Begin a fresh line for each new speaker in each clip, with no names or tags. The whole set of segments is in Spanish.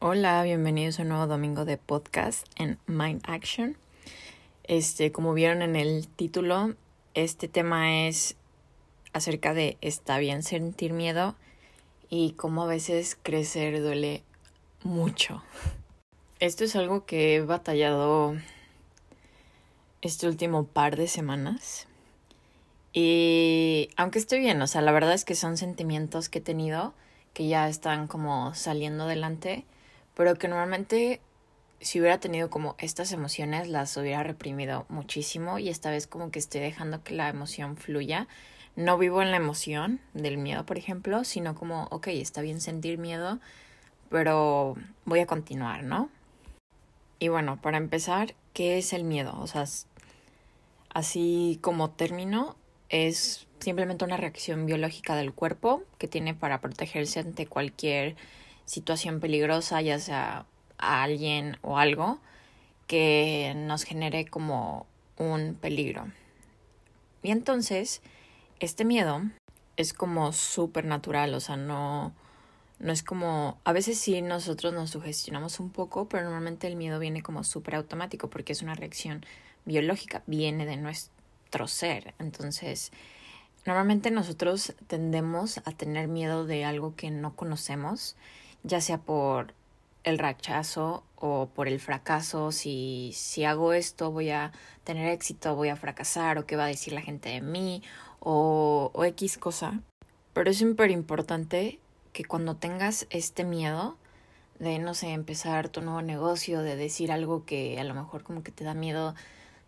Hola, bienvenidos a un nuevo domingo de podcast en Mind Action. Este, como vieron en el título, este tema es acerca de está bien sentir miedo y cómo a veces crecer duele mucho. Esto es algo que he batallado este último par de semanas. Y aunque estoy bien, o sea, la verdad es que son sentimientos que he tenido que ya están como saliendo adelante pero que normalmente si hubiera tenido como estas emociones las hubiera reprimido muchísimo y esta vez como que estoy dejando que la emoción fluya. No vivo en la emoción del miedo, por ejemplo, sino como, ok, está bien sentir miedo, pero voy a continuar, ¿no? Y bueno, para empezar, ¿qué es el miedo? O sea, así como término, es simplemente una reacción biológica del cuerpo que tiene para protegerse ante cualquier situación peligrosa, ya sea a alguien o algo, que nos genere como un peligro. Y entonces, este miedo es como súper natural, o sea, no, no es como, a veces sí nosotros nos sugestionamos un poco, pero normalmente el miedo viene como súper automático porque es una reacción biológica, viene de nuestro ser. Entonces, normalmente nosotros tendemos a tener miedo de algo que no conocemos ya sea por el rechazo o por el fracaso, si, si hago esto voy a tener éxito, voy a fracasar o qué va a decir la gente de mí o, o X cosa. Pero es súper importante que cuando tengas este miedo de, no sé, empezar tu nuevo negocio, de decir algo que a lo mejor como que te da miedo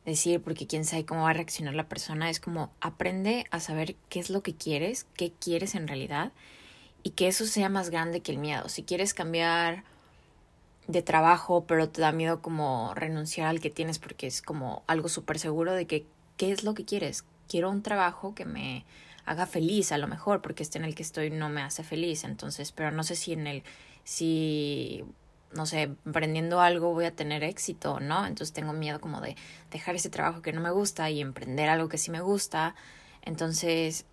decir porque quién sabe cómo va a reaccionar la persona, es como aprende a saber qué es lo que quieres, qué quieres en realidad y que eso sea más grande que el miedo. Si quieres cambiar de trabajo, pero te da miedo como renunciar al que tienes porque es como algo súper seguro de que qué es lo que quieres. Quiero un trabajo que me haga feliz a lo mejor porque este en el que estoy no me hace feliz. Entonces, pero no sé si en el, si, no sé, emprendiendo algo voy a tener éxito, ¿no? Entonces tengo miedo como de dejar ese trabajo que no me gusta y emprender algo que sí me gusta. Entonces,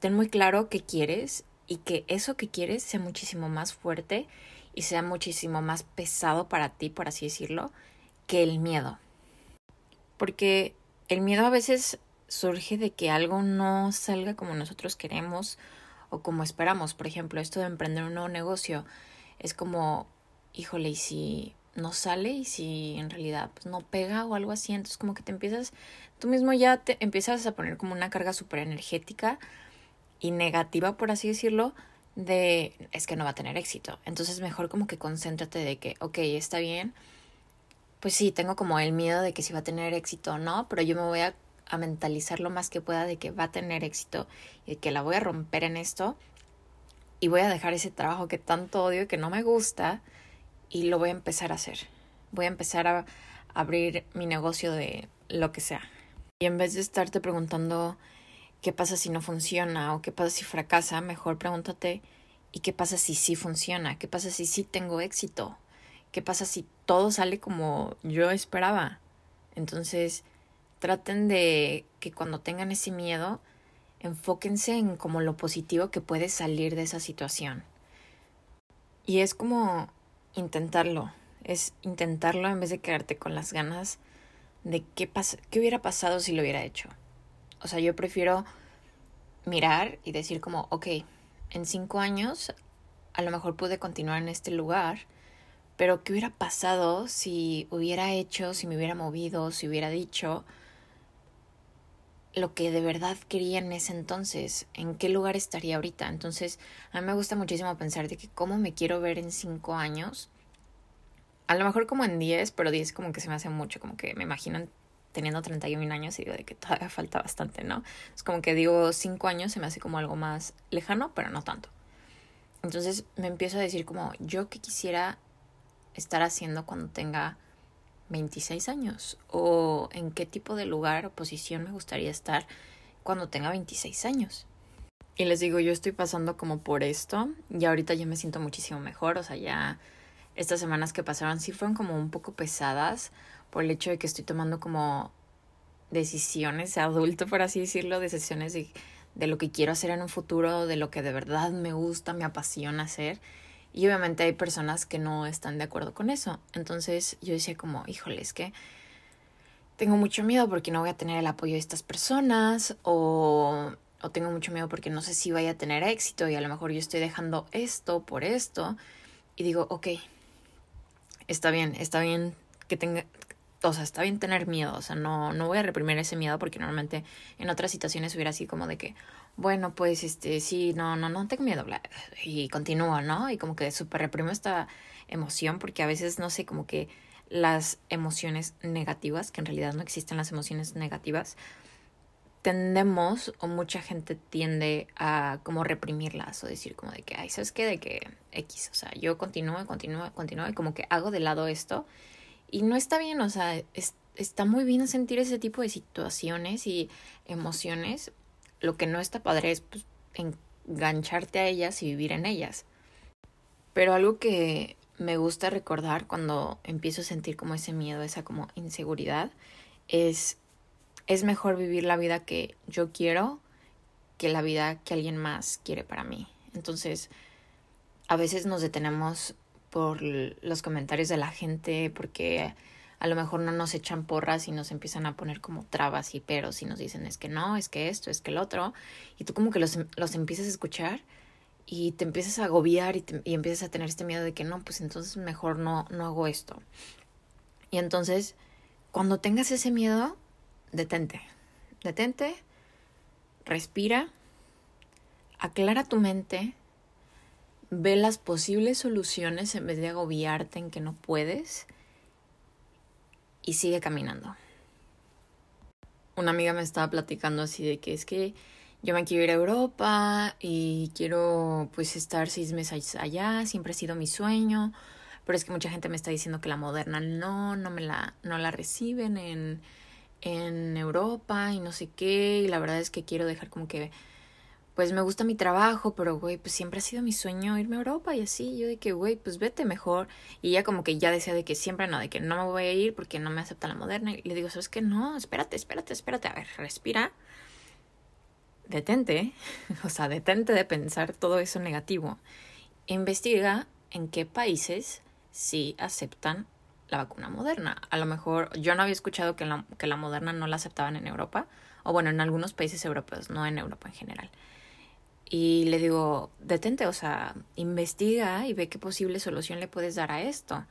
ten muy claro qué quieres y que eso que quieres sea muchísimo más fuerte y sea muchísimo más pesado para ti, por así decirlo, que el miedo. Porque el miedo a veces surge de que algo no salga como nosotros queremos o como esperamos. Por ejemplo, esto de emprender un nuevo negocio es como, híjole, y si no sale y si en realidad pues, no pega o algo así, entonces como que te empiezas, tú mismo ya te empiezas a poner como una carga súper energética y negativa, por así decirlo, de es que no va a tener éxito. Entonces mejor como que concéntrate de que, ok, está bien. Pues sí, tengo como el miedo de que si va a tener éxito o no, pero yo me voy a, mentalizar lo más que pueda de que va a tener éxito y que la voy a romper en esto y voy a dejar ese trabajo que tanto odio y que no me gusta y lo voy a empezar a hacer. Voy a empezar a abrir mi negocio de lo que sea. Y en vez de estarte preguntando qué pasa si no funciona o qué pasa si fracasa, mejor pregúntate ¿y qué pasa si sí funciona? ¿Qué pasa si sí tengo éxito? ¿Qué pasa si todo sale como yo esperaba? Entonces, traten de que cuando tengan ese miedo, enfóquense en como lo positivo que puede salir de esa situación. Y es como intentarlo, es intentarlo en vez de quedarte con las ganas de qué, qué hubiera pasado si lo hubiera hecho. O sea, yo prefiero mirar y decir como, ok, en cinco años a lo mejor pude continuar en este lugar, pero ¿qué hubiera pasado si hubiera hecho, si me hubiera movido, si hubiera dicho lo que de verdad quería en ese entonces? ¿En qué lugar estaría ahorita? Entonces, a mí me gusta muchísimo pensar de que cómo me quiero ver en cinco años. A lo mejor como en diez, pero diez como que se me hace mucho, como que me imagino teniendo 31 años y digo de que todavía falta bastante, ¿no? Es como que digo 5 años se me hace como algo más lejano, pero no tanto. Entonces me empiezo a decir como yo que quisiera estar haciendo cuando tenga 26 años o en qué tipo de lugar o posición me gustaría estar cuando tenga 26 años. Y les digo, yo estoy pasando como por esto y ahorita ya me siento muchísimo mejor, o sea, ya estas semanas que pasaron sí fueron como un poco pesadas por el hecho de que estoy tomando como decisiones de adulto, por así decirlo, decisiones de, de lo que quiero hacer en un futuro, de lo que de verdad me gusta, me apasiona hacer. Y obviamente hay personas que no están de acuerdo con eso. Entonces yo decía como, híjole, es que tengo mucho miedo porque no voy a tener el apoyo de estas personas o, o tengo mucho miedo porque no sé si vaya a tener éxito y a lo mejor yo estoy dejando esto por esto. Y digo, ok, está bien, está bien que tenga, o sea, está bien tener miedo, o sea, no, no voy a reprimir ese miedo porque normalmente en otras situaciones hubiera así como de que, bueno, pues, este, sí, no, no, no tengo miedo, y continúo, ¿no? Y como que súper reprimo esta emoción porque a veces, no sé, como que las emociones negativas, que en realidad no existen las emociones negativas, tendemos o mucha gente tiende a como reprimirlas o decir como de que, ay, ¿sabes qué? De que X, o sea, yo continúo, continúo, continúo y como que hago de lado esto y no está bien, o sea, está muy bien sentir ese tipo de situaciones y emociones. Lo que no está padre es pues, engancharte a ellas y vivir en ellas. Pero algo que me gusta recordar cuando empiezo a sentir como ese miedo, esa como inseguridad, es, es mejor vivir la vida que yo quiero que la vida que alguien más quiere para mí. Entonces, a veces nos detenemos por los comentarios de la gente, porque a lo mejor no nos echan porras y nos empiezan a poner como trabas y peros y nos dicen es que no, es que esto, es que el otro, y tú como que los, los empiezas a escuchar y te empiezas a agobiar y, y empiezas a tener este miedo de que no, pues entonces mejor no, no hago esto. Y entonces, cuando tengas ese miedo, detente, detente, respira, aclara tu mente, Ve las posibles soluciones en vez de agobiarte en que no puedes y sigue caminando. Una amiga me estaba platicando así de que es que yo me quiero ir a Europa y quiero pues estar seis meses allá, siempre ha sido mi sueño, pero es que mucha gente me está diciendo que la moderna no, no me la, no la reciben en, en Europa y no sé qué, y la verdad es que quiero dejar como que pues me gusta mi trabajo, pero güey, pues siempre ha sido mi sueño irme a Europa y así, yo de que, güey, pues vete mejor. Y ella como que ya decía de que siempre no, de que no me voy a ir porque no me acepta la moderna. Y le digo, ¿sabes qué? No, espérate, espérate, espérate, a ver, respira. Detente, o sea, detente de pensar todo eso negativo. Investiga en qué países sí aceptan la vacuna moderna. A lo mejor yo no había escuchado que la, que la moderna no la aceptaban en Europa, o bueno, en algunos países europeos, no en Europa en general. Y le digo, detente, o sea, investiga y ve qué posible solución le puedes dar a esto.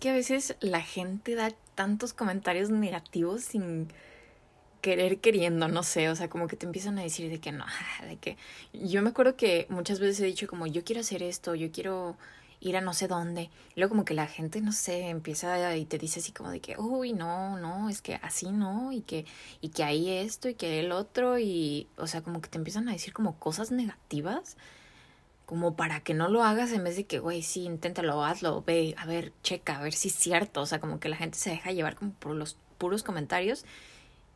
Que a veces la gente da tantos comentarios negativos sin querer queriendo, no sé, o sea, como que te empiezan a decir de que no, de que yo me acuerdo que muchas veces he dicho como yo quiero hacer esto, yo quiero ir a no sé dónde. luego como que la gente, no sé, empieza y te dice así como de que, uy, no, no, es que así no, y que, y que ahí esto, y que el otro, y, o sea, como que te empiezan a decir como cosas negativas, como para que no lo hagas en vez de que, güey, sí, inténtalo, hazlo, ve, a ver, checa, a ver si es cierto, o sea, como que la gente se deja llevar como por los puros comentarios,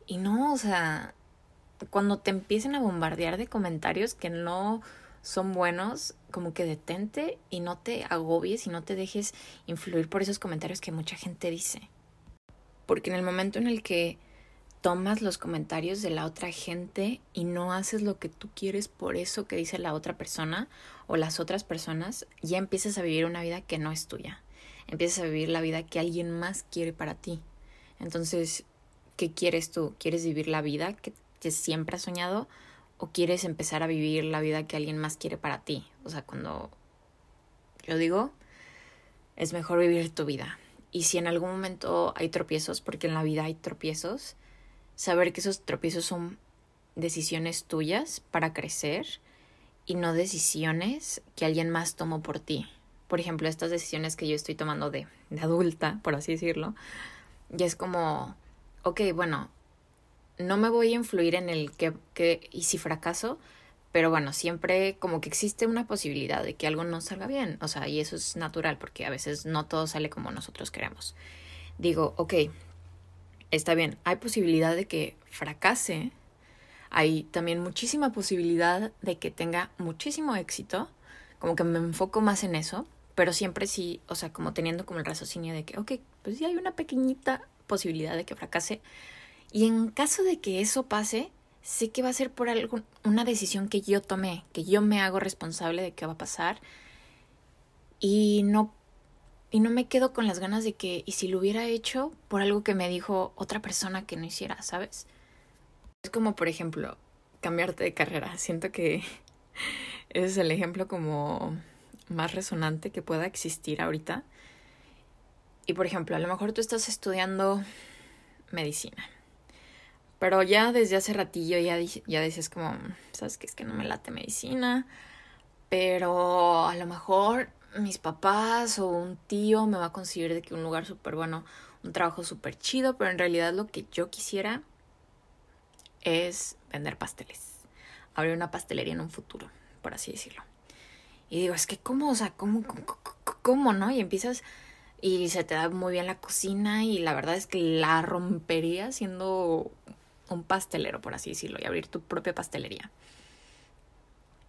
y no, o sea, cuando te empiecen a bombardear de comentarios que no son buenos, como que detente y no te agobies y no te dejes influir por esos comentarios que mucha gente dice. Porque en el momento en el que tomas los comentarios de la otra gente y no haces lo que tú quieres por eso que dice la otra persona o las otras personas, ya empiezas a vivir una vida que no es tuya. Empiezas a vivir la vida que alguien más quiere para ti. Entonces, ¿qué quieres tú? ¿Quieres vivir la vida que, siempre has soñado? o quieres empezar a vivir la vida que alguien más quiere para ti. O sea, cuando yo digo, es mejor vivir tu vida. Y si en algún momento hay tropiezos, porque en la vida hay tropiezos, saber que esos tropiezos son decisiones tuyas para crecer y no decisiones que alguien más tomó por ti. Por ejemplo, estas decisiones que yo estoy tomando de, de adulta, por así decirlo, y es como, ok, bueno, no me voy a influir en el que, que y si fracaso, pero bueno, siempre como que existe una posibilidad de que algo no salga bien, o sea, y eso es natural porque a veces no todo sale como nosotros queremos. Digo, ok, está bien, hay posibilidad de que fracase, hay también muchísima posibilidad de que tenga muchísimo éxito, como que me enfoco más en eso, pero siempre sí, o sea, como teniendo como el raciocinio de que, ok, pues sí hay una pequeñita posibilidad de que fracase, y en caso de que eso pase, sé que va a ser por algo, una decisión que yo tomé, que yo me hago responsable de qué va a pasar. Y no, y no me quedo con las ganas de que, y si lo hubiera hecho por algo que me dijo otra persona que no hiciera, ¿sabes? Es como, por ejemplo, cambiarte de carrera. Siento que ese es el ejemplo como más resonante que pueda existir ahorita. Y por ejemplo, a lo mejor tú estás estudiando medicina. Pero ya desde hace ratillo ya, ya dices como, sabes que es que no me late medicina. Pero a lo mejor mis papás o un tío me va a conseguir de que un lugar súper bueno, un trabajo súper chido. Pero en realidad lo que yo quisiera es vender pasteles. Abrir una pastelería en un futuro, por así decirlo. Y digo, es que cómo, o sea, cómo, cómo ¿no? Y empiezas y se te da muy bien la cocina y la verdad es que la rompería siendo un pastelero, por así decirlo, y abrir tu propia pastelería.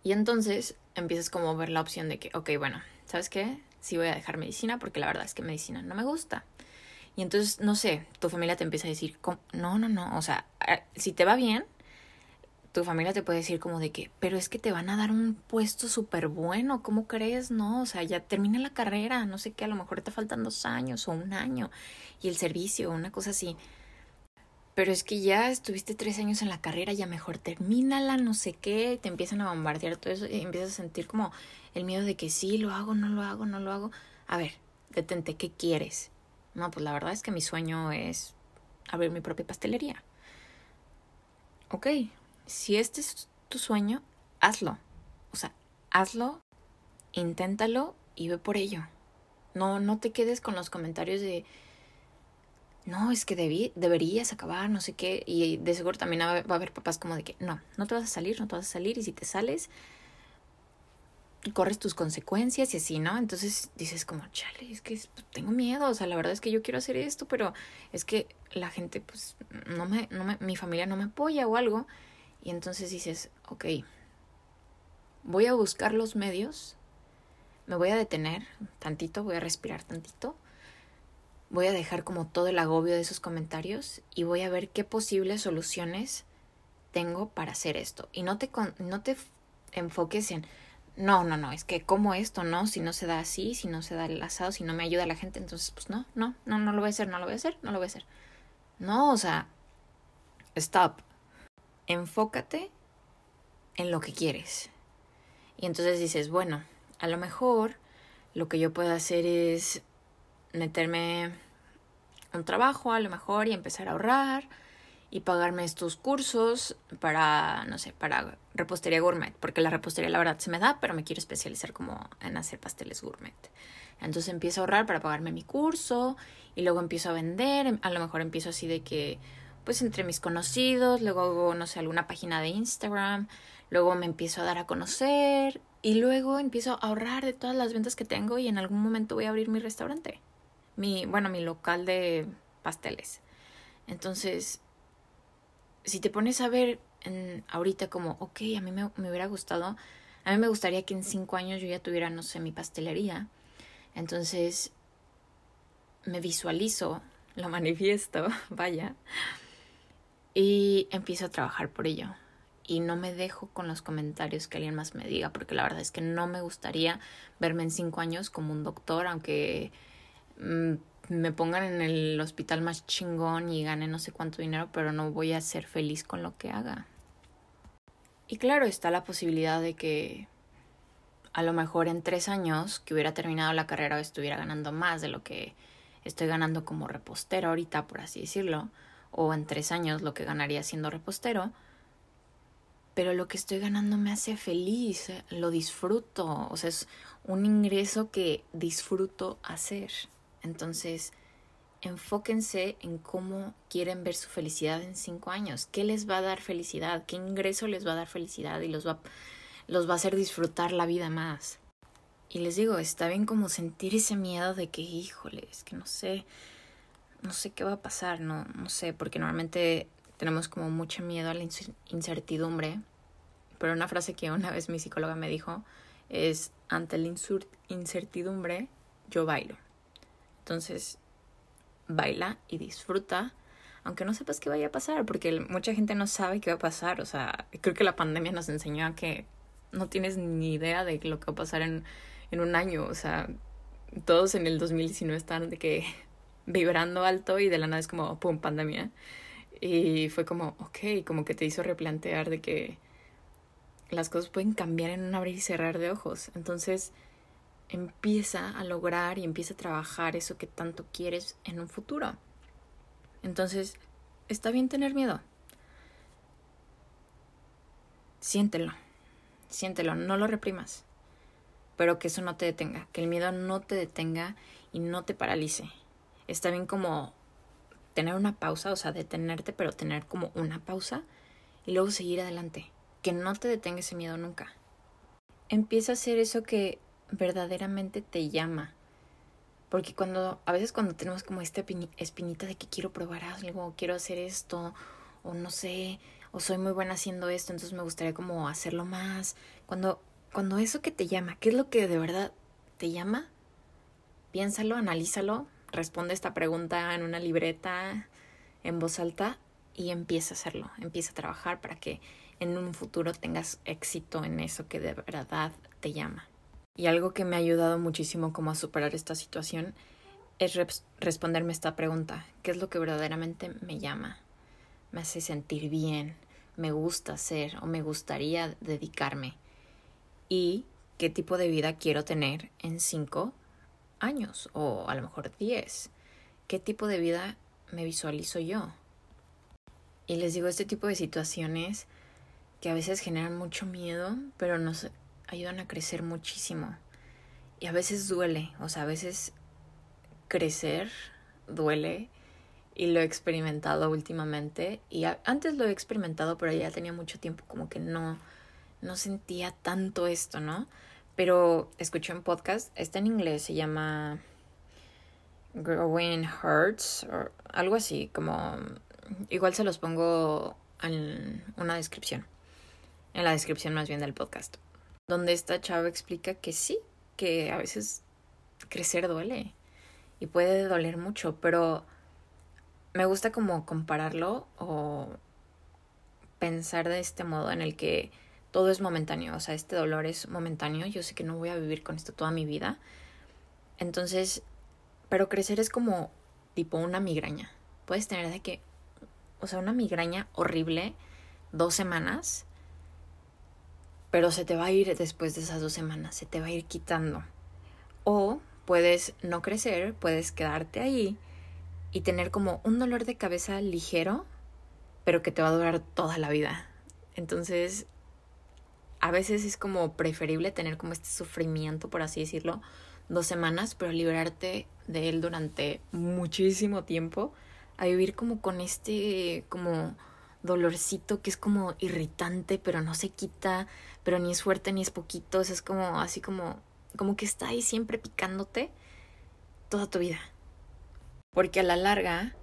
Y entonces empiezas como a ver la opción de que, ok, bueno, ¿sabes qué? Sí voy a dejar medicina porque la verdad es que medicina no me gusta. Y entonces, no sé, tu familia te empieza a decir, no, no, no, o sea, si te va bien, tu familia te puede decir como de que, pero es que te van a dar un puesto súper bueno, ¿cómo crees? No, o sea, ya termina la carrera, no sé qué, a lo mejor te faltan dos años o un año y el servicio, una cosa así. Pero es que ya estuviste tres años en la carrera, ya mejor termínala, no sé qué, te empiezan a bombardear todo eso y empiezas a sentir como el miedo de que sí, lo hago, no lo hago, no lo hago. A ver, detente, ¿qué quieres? No, pues la verdad es que mi sueño es abrir mi propia pastelería. Ok, si este es tu sueño, hazlo. O sea, hazlo, inténtalo y ve por ello. No, no te quedes con los comentarios de no, es que debí, deberías acabar, no sé qué. Y de seguro también va a haber papás como de que no, no te vas a salir, no te vas a salir. Y si te sales, corres tus consecuencias y así, ¿no? Entonces dices como, chale, es que tengo miedo, o sea, la verdad es que yo quiero hacer esto, pero es que la gente, pues, no me, no me, mi familia no me apoya o algo. Y entonces dices, ok, voy a buscar los medios, me voy a detener tantito, voy a respirar tantito, voy a dejar como todo el agobio de esos comentarios y voy a ver qué posibles soluciones tengo para hacer esto. Y no te, no te enfoques en, no, no, no, es que como esto, no, si no se da así, si no se da el asado, si no me ayuda la gente, entonces pues no, no, no, no lo voy a hacer, no lo voy a hacer, no lo voy a hacer. No, o sea, stop enfócate en lo que quieres. Y entonces dices, bueno, a lo mejor lo que yo puedo hacer es meterme un trabajo a lo mejor y empezar a ahorrar y pagarme estos cursos para, no sé, para repostería gourmet, porque la repostería la verdad se me da, pero me quiero especializar como en hacer pasteles gourmet. Entonces empiezo a ahorrar para pagarme mi curso y luego empiezo a vender, a lo mejor empiezo así de que pues entre mis conocidos, luego hago, no sé, alguna página de Instagram, luego me empiezo a dar a conocer y luego empiezo a ahorrar de todas las ventas que tengo y en algún momento voy a abrir mi restaurante, mi, bueno, mi local de pasteles. Entonces, si te pones a ver en, ahorita como, ok, a mí me, me hubiera gustado, a mí me gustaría que en cinco años yo ya tuviera, no sé, mi pastelería. Entonces, me visualizo, lo manifiesto, vaya, y empiezo a trabajar por ello. Y no me dejo con los comentarios que alguien más me diga, porque la verdad es que no me gustaría verme en cinco años como un doctor, aunque me pongan en el hospital más chingón y gane no sé cuánto dinero, pero no voy a ser feliz con lo que haga. Y claro, está la posibilidad de que a lo mejor en tres años que hubiera terminado la carrera estuviera ganando más de lo que estoy ganando como repostero ahorita, por así decirlo o en tres años lo que ganaría siendo repostero, pero lo que estoy ganando me hace feliz, eh, lo disfruto, o sea, es un ingreso que disfruto hacer. Entonces, enfóquense en cómo quieren ver su felicidad en cinco años, qué les va a dar felicidad, qué ingreso les va a dar felicidad y los va, los va a hacer disfrutar la vida más. Y les digo, está bien como sentir ese miedo de que, híjole, es que no sé, no sé qué va a pasar, no, no sé, porque normalmente tenemos como mucho miedo a la incertidumbre. Pero una frase que una vez mi psicóloga me dijo es, ante la incertidumbre, yo bailo. Entonces, baila y disfruta, aunque no sepas qué vaya a pasar, porque mucha gente no sabe qué va a pasar. O sea, creo que la pandemia nos enseñó a que no tienes ni idea de lo que va a pasar en, en un año, o sea, todos en el 2019 están de que vibrando alto y de la nada es como, ¡pum!, pandemia. Y fue como, ok, como que te hizo replantear de que las cosas pueden cambiar en un abrir y cerrar de ojos. Entonces, empieza a lograr y empieza a trabajar eso que tanto quieres en un futuro. Entonces, está bien tener miedo. Siéntelo, siéntelo, no lo reprimas, pero que eso no te detenga, que el miedo no te detenga y no te paralice. Está bien como tener una pausa, o sea, detenerte, pero tener como una pausa y luego seguir adelante. Que no te detenga ese miedo nunca. Empieza a hacer eso que verdaderamente te llama. Porque cuando, a veces cuando tenemos como esta espinita de que quiero probar algo, quiero hacer esto, o no sé, o soy muy buena haciendo esto, entonces me gustaría como hacerlo más. Cuando, cuando eso que te llama, ¿qué es lo que de verdad te llama? Piénsalo, analízalo, responde esta pregunta en una libreta en voz alta y empieza a hacerlo, empieza a trabajar para que en un futuro tengas éxito en eso que de verdad te llama. Y algo que me ha ayudado muchísimo como a superar esta situación es responderme esta pregunta, ¿qué es lo que verdaderamente me llama? Me hace sentir bien, me gusta hacer o me gustaría dedicarme. ¿Y qué tipo de vida quiero tener en cinco años o a lo mejor diez? ¿Qué tipo de vida me visualizo yo? Y les digo, este tipo de situaciones que a veces generan mucho miedo, pero nos ayudan a crecer muchísimo. Y a veces duele, o sea, a veces crecer duele y lo he experimentado últimamente y antes lo he experimentado, pero ya tenía mucho tiempo como que no no sentía tanto esto, ¿no? Pero escuché un podcast, está en inglés, se llama Growing Hurts o algo así, como igual se los pongo en una descripción. En la descripción más bien del podcast donde esta chava explica que sí, que a veces crecer duele y puede doler mucho, pero me gusta como compararlo o pensar de este modo en el que todo es momentáneo, o sea, este dolor es momentáneo, yo sé que no voy a vivir con esto toda mi vida. Entonces, pero crecer es como tipo una migraña. Puedes tener de que, o sea, una migraña horrible, dos semanas, pero se te va a ir después de esas dos semanas, se te va a ir quitando. O puedes no crecer, puedes quedarte ahí y tener como un dolor de cabeza ligero, pero que te va a durar toda la vida. Entonces, a veces es como preferible tener como este sufrimiento, por así decirlo, dos semanas, pero liberarte de él durante muchísimo tiempo, a vivir como con este, como dolorcito que es como irritante, pero no se quita, pero ni es fuerte ni es poquito, es como así como como que está ahí siempre picándote toda tu vida. Porque a la larga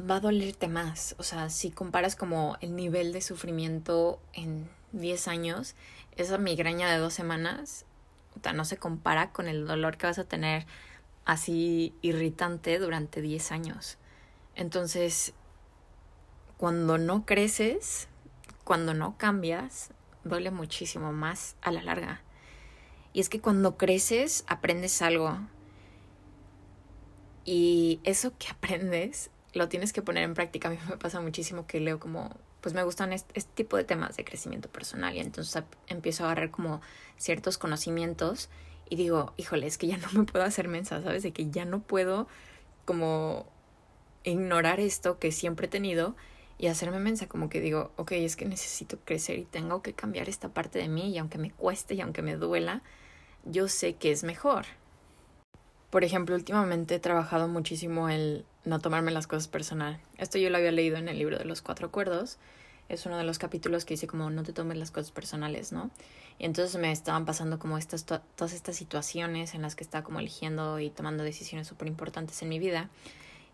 va a dolerte más, o sea, si comparas como el nivel de sufrimiento en 10 años, esa migraña de dos semanas, o sea, no se compara con el dolor que vas a tener así irritante durante 10 años. Entonces, cuando no creces, cuando no cambias, duele muchísimo más a la larga. Y es que cuando creces, aprendes algo. Y eso que aprendes, lo tienes que poner en práctica. A mí me pasa muchísimo que leo como, pues me gustan este, tipo de temas de crecimiento personal y entonces empiezo a agarrar como ciertos conocimientos y digo, híjole, es que ya no me puedo hacer mensa, ¿sabes? De que ya no puedo como ignorar esto que siempre he tenido y hacerme mensa, como que digo, ok, es que necesito crecer y tengo que cambiar esta parte de mí y aunque me cueste y aunque me duela, yo sé que es mejor. Por ejemplo, últimamente he trabajado muchísimo el no tomarme las cosas personal. Esto yo lo había leído en el libro de los cuatro acuerdos. Es uno de los capítulos que dice como no te tomes las cosas personales, ¿no? Y entonces me estaban pasando como estas, todas estas situaciones en las que estaba como eligiendo y tomando decisiones súper importantes en mi vida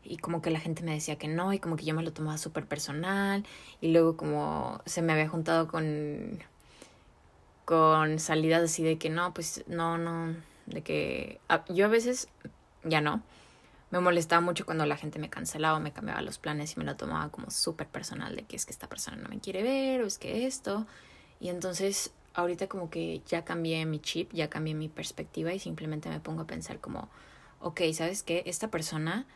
y como que la gente me decía que no y como que yo me lo tomaba súper personal y luego como se me había juntado con con salidas así de que no, pues no, no, de que yo a veces ya no. Me molestaba mucho cuando la gente me cancelaba o me cambiaba los planes y me lo tomaba como súper personal de que es que esta persona no me quiere ver o es que esto. Y entonces ahorita como que ya cambié mi chip, ya cambié mi perspectiva y simplemente me pongo a pensar como, ok, ¿sabes qué? Esta persona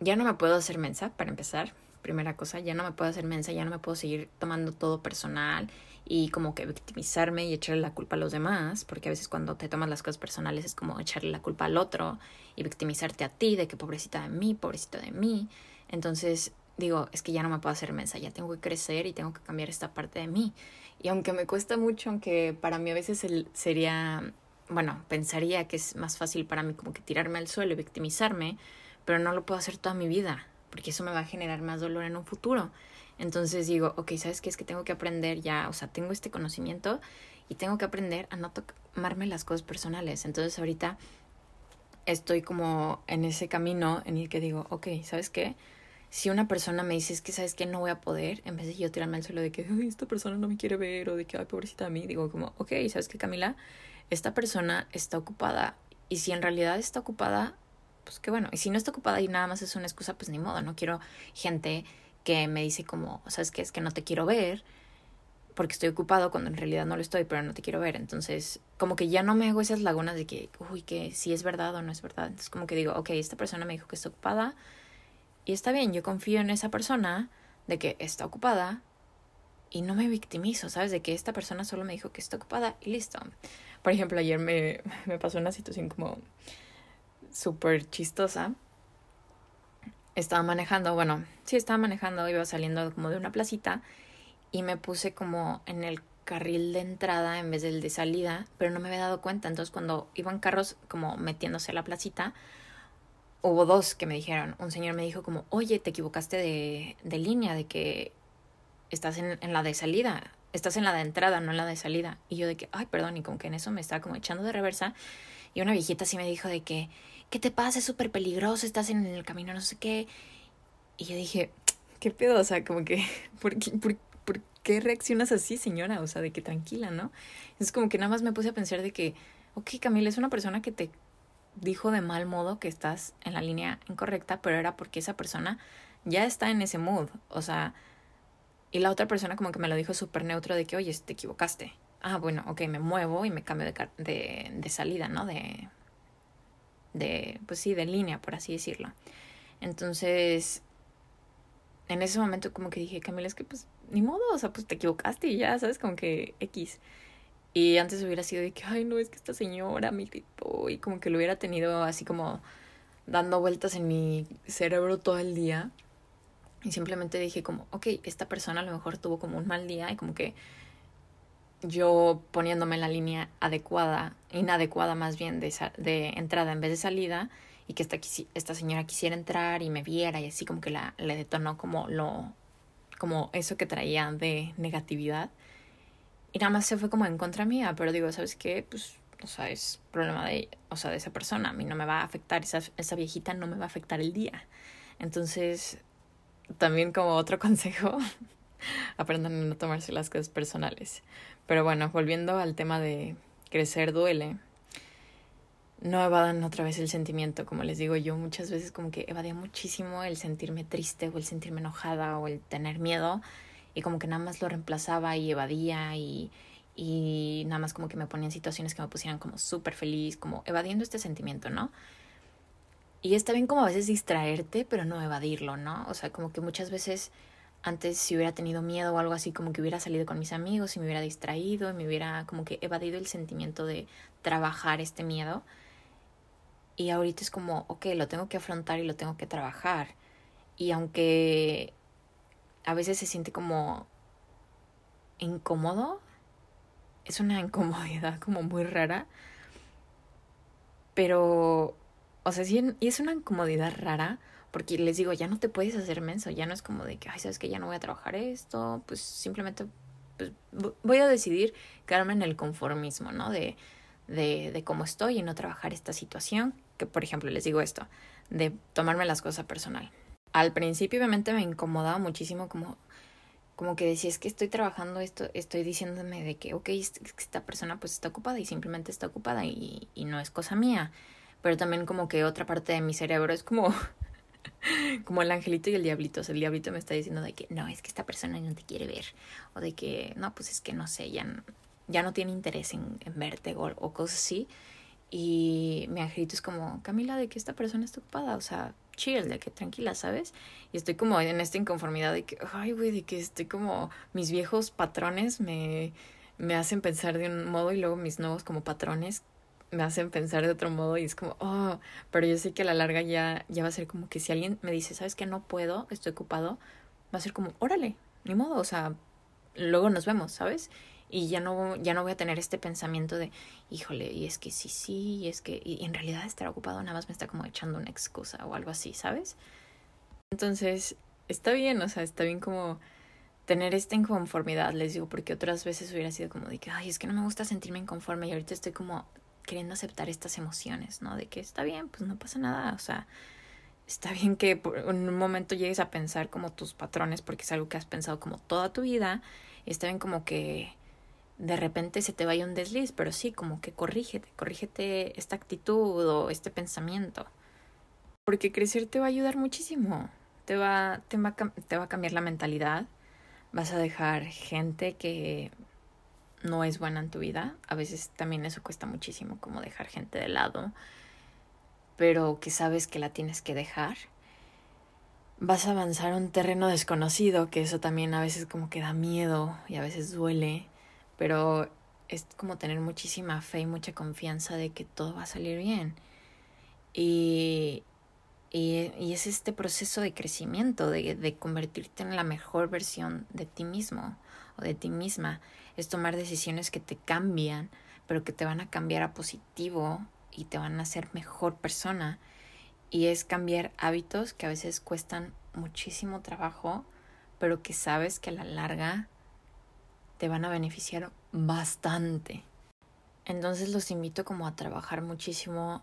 ya no me puedo hacer mensa, para empezar, primera cosa, ya no me puedo hacer mensa, ya no me puedo seguir tomando todo personal y como que victimizarme y echarle la culpa a los demás, porque a veces cuando te tomas las cosas personales es como echarle la culpa al otro y victimizarte a ti de que pobrecita de mí, pobrecito de mí. Entonces digo, es que ya no me puedo hacer mensa, ya tengo que crecer y tengo que cambiar esta parte de mí. Y aunque me cuesta mucho, aunque para mí a veces sería, bueno, pensaría que es más fácil para mí como que tirarme al suelo y victimizarme, pero no lo puedo hacer toda mi vida, porque eso me va a generar más dolor en un futuro. Entonces digo, ok, ¿sabes qué? Es que tengo que aprender ya, o sea, tengo este conocimiento y tengo que aprender a no tomarme las cosas personales. Entonces ahorita estoy como en ese camino en el que digo, ok, ¿sabes qué? Si una persona me dice, es que sabes que no voy a poder, en vez de yo tirarme al suelo de que, ay, esta persona no me quiere ver o de que, ay, pobrecita a mí, digo como, ok, ¿sabes qué, Camila? Esta persona está ocupada y si en realidad está ocupada, pues qué bueno. Y si no está ocupada y nada más es una excusa, pues ni modo. No quiero gente que me dice como, ¿sabes qué? Es que no te quiero ver porque estoy ocupado cuando en realidad no lo estoy, pero no te quiero ver. Entonces, como que ya no me hago esas lagunas de que, uy, que si es verdad o no es verdad. Entonces, como que digo, ok, esta persona me dijo que está ocupada y está bien, yo confío en esa persona de que está ocupada y no me victimizo, ¿sabes? De que esta persona solo me dijo que está ocupada y listo. Por ejemplo, ayer me, me pasó una situación como súper chistosa. Estaba manejando, bueno, sí estaba manejando, iba saliendo como de una placita y me puse como en el carril de entrada en vez del de salida, pero no me había dado cuenta. Entonces cuando iban carros como metiéndose a la placita, hubo dos que me dijeron. Un señor me dijo como, oye, te equivocaste de, de línea, de que estás en, en, la de salida, estás en la de entrada, no en la de salida. Y yo de que, ay, perdón, y como que en eso me estaba como echando de reversa. Y una viejita sí me dijo de que, ¿qué te pasa? Es súper peligroso, estás en el camino, no sé qué. Y yo dije, ¿qué pedo? O sea, como que, ¿por qué, por, qué reaccionas así, señora? O sea, de que tranquila, ¿no? Es como que nada más me puse a pensar de que, ok, Camila, es una persona que te dijo de mal modo que estás en la línea incorrecta, pero era porque esa persona ya está en ese mood. O sea, y la otra persona como que me lo dijo súper neutro de que, oye, te equivocaste. Ah, bueno, ok, me muevo y me cambio de, de, de salida, ¿no? De, de, pues sí, de línea, por así decirlo. Entonces, en ese momento como que dije, Camila, es que pues ni modo, o sea, pues te equivocaste y ya, ¿sabes? Como que X. Y antes hubiera sido de que, ay, no, es que esta señora me gritó y como que lo hubiera tenido así como dando vueltas en mi cerebro todo el día. Y simplemente dije como, ok, esta persona a lo mejor tuvo como un mal día y como que yo poniéndome en la línea adecuada, inadecuada más bien de, de entrada en vez de salida, y que esta, esta señora quisiera entrar y me viera y así como que la, le detonó como lo, como eso que traía de negatividad. Y nada más se fue como en contra mía, pero digo, ¿sabes qué? Pues, o sea, es problema de, o sea, de esa persona. A mí no me va a afectar, esa, esa viejita no me va a afectar el día. Entonces, también como otro consejo, aprendan a no tomarse las cosas personales. Pero bueno, volviendo al tema de crecer duele, no evadan otra vez el sentimiento, como les digo yo muchas veces como que evadía muchísimo el sentirme triste o el sentirme enojada o el tener miedo y como que nada más lo reemplazaba y evadía y, y nada más como que me ponía en situaciones que me pusieran como súper feliz, como evadiendo este sentimiento, ¿no? Y está bien como a veces distraerte, pero no evadirlo, ¿no? O sea, como que muchas veces antes si hubiera tenido miedo o algo así, como que hubiera salido con mis amigos y me hubiera distraído y me hubiera como que evadido el sentimiento de trabajar este miedo. Y ahorita es como, ok, lo tengo que afrontar y lo tengo que trabajar. Y aunque a veces se siente como incómodo, es una incomodidad como muy rara. Pero, o sea, sí, y es una incomodidad rara porque les digo, ya no te puedes hacer menso, ya no es como de que, ay, sabes que ya no voy a trabajar esto, pues simplemente pues, voy a decidir quedarme en el conformismo, ¿no? De, de, de cómo estoy y no trabajar esta situación, que por ejemplo les digo esto, de tomarme las cosas personal. Al principio obviamente me incomodaba muchísimo como como que decía, es que estoy trabajando esto, estoy diciéndome de que, ok, esta persona pues está ocupada y simplemente está ocupada y, y no es cosa mía. Pero también como que otra parte de mi cerebro es como, como el angelito y el diablito. O sea, el diablito me está diciendo de que no, es que esta persona no te quiere ver. O de que no, pues es que no sé, ya ya no tiene interés en, en verte o, o cosas así. Y mi angelito es como, Camila, de que esta persona está ocupada. O sea, chill, de que tranquila, ¿sabes? Y estoy como en esta inconformidad de que, ay, güey, de que estoy como, mis viejos patrones me, me hacen pensar de un modo y luego mis nuevos como patrones me hacen pensar de otro modo y es como, oh, pero yo sé que a la larga ya, ya va a ser como que si alguien me dice, sabes que no puedo, estoy ocupado, va a ser como, órale, ni modo, o sea, luego nos vemos, ¿sabes? Y ya no, ya no voy a tener este pensamiento de, híjole, y es que sí, sí, y es que, y en realidad estar ocupado nada más me está como echando una excusa o algo así, ¿sabes? Entonces, está bien, o sea, está bien como tener esta inconformidad, les digo, porque otras veces hubiera sido como de que, ay, es que no me gusta sentirme inconforme y ahorita estoy como queriendo aceptar estas emociones, ¿no? De que está bien, pues no pasa nada, o sea, está bien que por un momento llegues a pensar como tus patrones, porque es algo que has pensado como toda tu vida, está bien como que de repente se te vaya un desliz, pero sí, como que corrígete, corrígete esta actitud o este pensamiento. Porque crecer te va a ayudar muchísimo, te va, te va a cambiar la mentalidad, vas a dejar gente que no es buena en tu vida. A veces también eso cuesta muchísimo, como dejar gente de lado, pero que sabes que la tienes que dejar. Vas a avanzar a un terreno desconocido, que eso también a veces como que da miedo y a veces duele, pero es como tener muchísima fe y mucha confianza de que todo va a salir bien. Y, y, y es este proceso de crecimiento, de, de convertirte en la mejor versión de ti mismo de ti misma es tomar decisiones que te cambian, pero que te van a cambiar a positivo y te van a hacer mejor persona. Y es cambiar hábitos que a veces cuestan muchísimo trabajo, pero que sabes que a la larga te van a beneficiar bastante. Entonces los invito como a trabajar muchísimo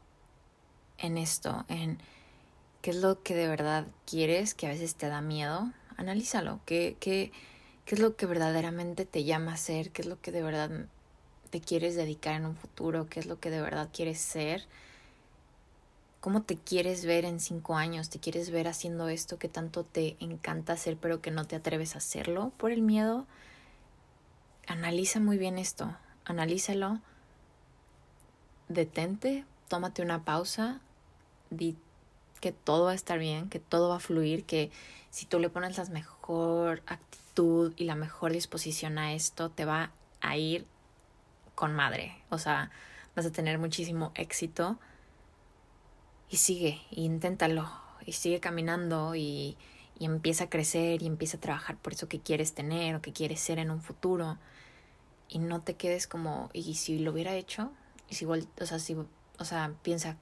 en esto, en qué es lo que de verdad quieres, que a veces te da miedo. Analízalo, qué, qué, qué es lo que verdaderamente te llama a ser, qué es lo que de verdad te quieres dedicar en un futuro, qué es lo que de verdad quieres ser, cómo te quieres ver en cinco años, te quieres ver haciendo esto que tanto te encanta hacer pero que no te atreves a hacerlo por el miedo. Analiza muy bien esto, analízalo, detente, tómate una pausa, di que todo va a estar bien, que todo va a fluir, que si tú le pones la mejor actitud, y la mejor disposición a esto, te va a ir con madre. O sea, vas a tener muchísimo éxito. Y sigue, y inténtalo, y sigue caminando y, y empieza a crecer y empieza a trabajar por eso que quieres tener o que quieres ser en un futuro. Y no te quedes como, y si lo hubiera hecho, y si, o sea, si, o sea, piensa,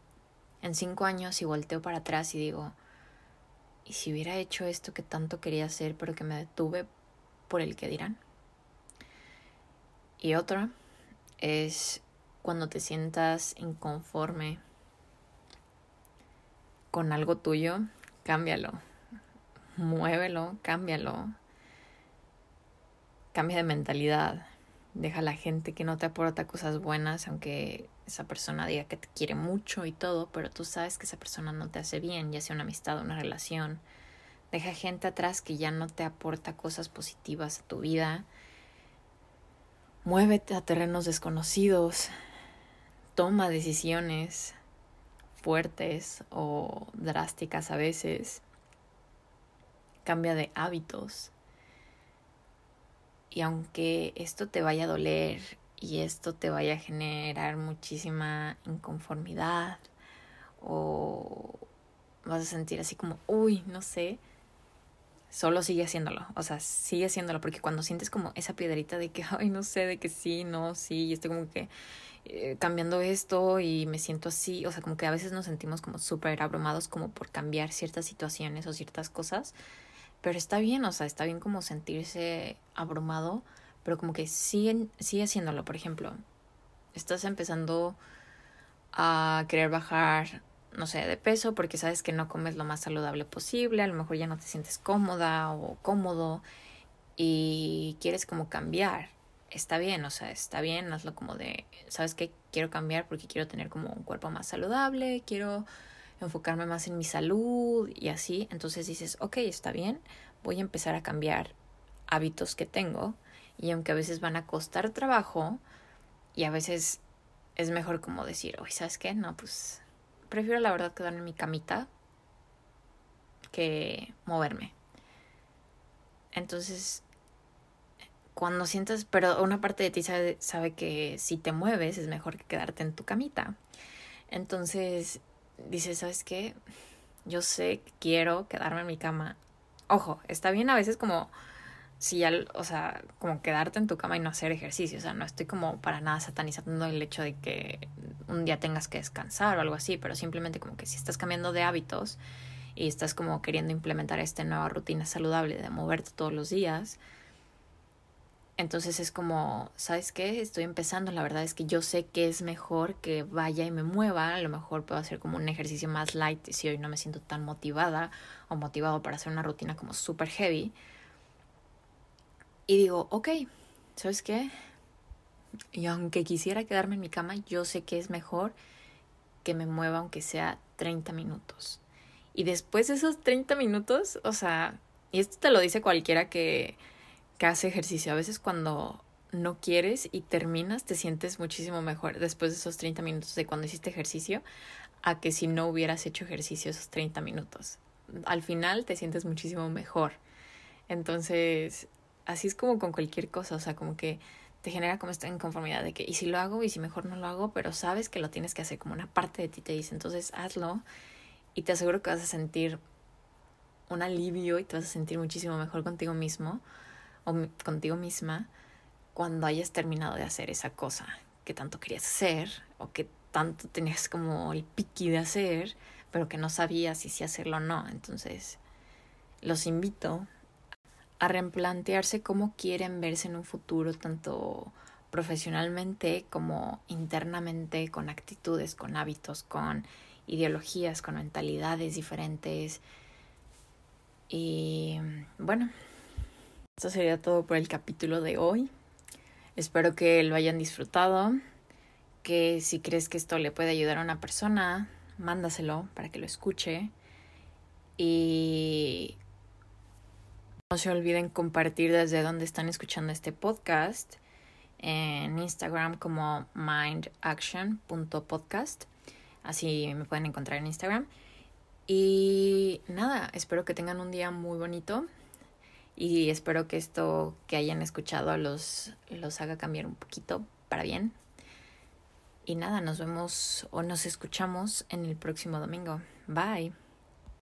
en cinco años si volteo para atrás y digo, y si hubiera hecho esto que tanto quería hacer, pero que me detuve por el que dirán. Y otra es cuando te sientas inconforme con algo tuyo, cámbialo. Muévelo, cámbialo. Cambia de mentalidad. Deja a la gente que no te aporta cosas buenas, aunque esa persona diga que te quiere mucho y todo, pero tú sabes que esa persona no te hace bien, ya sea una amistad, una relación, Deja gente atrás que ya no te aporta cosas positivas a tu vida. Muévete a terrenos desconocidos. Toma decisiones fuertes o drásticas a veces. Cambia de hábitos. Y aunque esto te vaya a doler y esto te vaya a generar muchísima inconformidad o vas a sentir así como, uy, no sé, solo sigue haciéndolo, o sea, sigue haciéndolo, porque cuando sientes como esa piedrita de que, ay, no sé, de que sí, no, sí, y estoy como que eh, cambiando esto y me siento así, o sea, como que a veces nos sentimos como súper abrumados como por cambiar ciertas situaciones o ciertas cosas, pero está bien, o sea, está bien como sentirse abrumado, pero como que sigue, sigue haciéndolo, por ejemplo, estás empezando a querer bajar no sé, de peso porque sabes que no comes lo más saludable posible, a lo mejor ya no te sientes cómoda o cómodo y quieres como cambiar. Está bien, o sea, está bien, hazlo como de, ¿sabes qué? Quiero cambiar porque quiero tener como un cuerpo más saludable, quiero enfocarme más en mi salud y así. Entonces dices, ok, está bien, voy a empezar a cambiar hábitos que tengo y aunque a veces van a costar trabajo y a veces es mejor como decir, oye, ¿sabes qué? No, pues prefiero la verdad quedarme en mi camita que moverme. Entonces, cuando sientas, pero una parte de ti sabe, sabe que si te mueves es mejor que quedarte en tu camita. Entonces, dices, ¿sabes qué? Yo sé que quiero quedarme en mi cama. Ojo, está bien a veces como si ya, o sea, como quedarte en tu cama y no hacer ejercicio. O sea, no estoy como para nada satanizando el hecho de que un día tengas que descansar o algo así, pero simplemente como que si estás cambiando de hábitos y estás como queriendo implementar esta nueva rutina saludable de moverte todos los días, entonces es como, ¿sabes qué? Estoy empezando, la verdad es que yo sé que es mejor que vaya y me mueva, a lo mejor puedo hacer como un ejercicio más light si hoy no me siento tan motivada o motivado para hacer una rutina como súper heavy y digo, ok, ¿sabes qué? Y aunque quisiera quedarme en mi cama, yo sé que es mejor que me mueva aunque sea 30 minutos. Y después de esos 30 minutos, o sea, y esto te lo dice cualquiera que, que hace ejercicio. A veces cuando no quieres y terminas, te sientes muchísimo mejor después de esos 30 minutos de cuando hiciste ejercicio a que si no hubieras hecho ejercicio esos 30 minutos. Al final te sientes muchísimo mejor. Entonces, así es como con cualquier cosa, o sea, como que te genera como esta inconformidad de que, y si lo hago, y si mejor no lo hago, pero sabes que lo tienes que hacer, como una parte de ti te dice, entonces hazlo, y te aseguro que vas a sentir un alivio y te vas a sentir muchísimo mejor contigo mismo o contigo misma cuando hayas terminado de hacer esa cosa que tanto querías hacer o que tanto tenías como el piqui de hacer, pero que no sabías si hacerlo o no. Entonces, los invito a replantearse cómo quieren verse en un futuro, tanto profesionalmente como internamente, con actitudes, con hábitos, con ideologías, con mentalidades diferentes. Y bueno, esto sería todo por el capítulo de hoy. Espero que lo hayan disfrutado, que si crees que esto le puede ayudar a una persona, mándaselo para que lo escuche. Y no se olviden compartir desde donde están escuchando este podcast en Instagram como mindaction.podcast. Así me pueden encontrar en Instagram. Y nada, espero que tengan un día muy bonito y espero que esto que hayan escuchado los, los haga cambiar un poquito para bien. Y nada, nos vemos o nos escuchamos en el próximo domingo. Bye.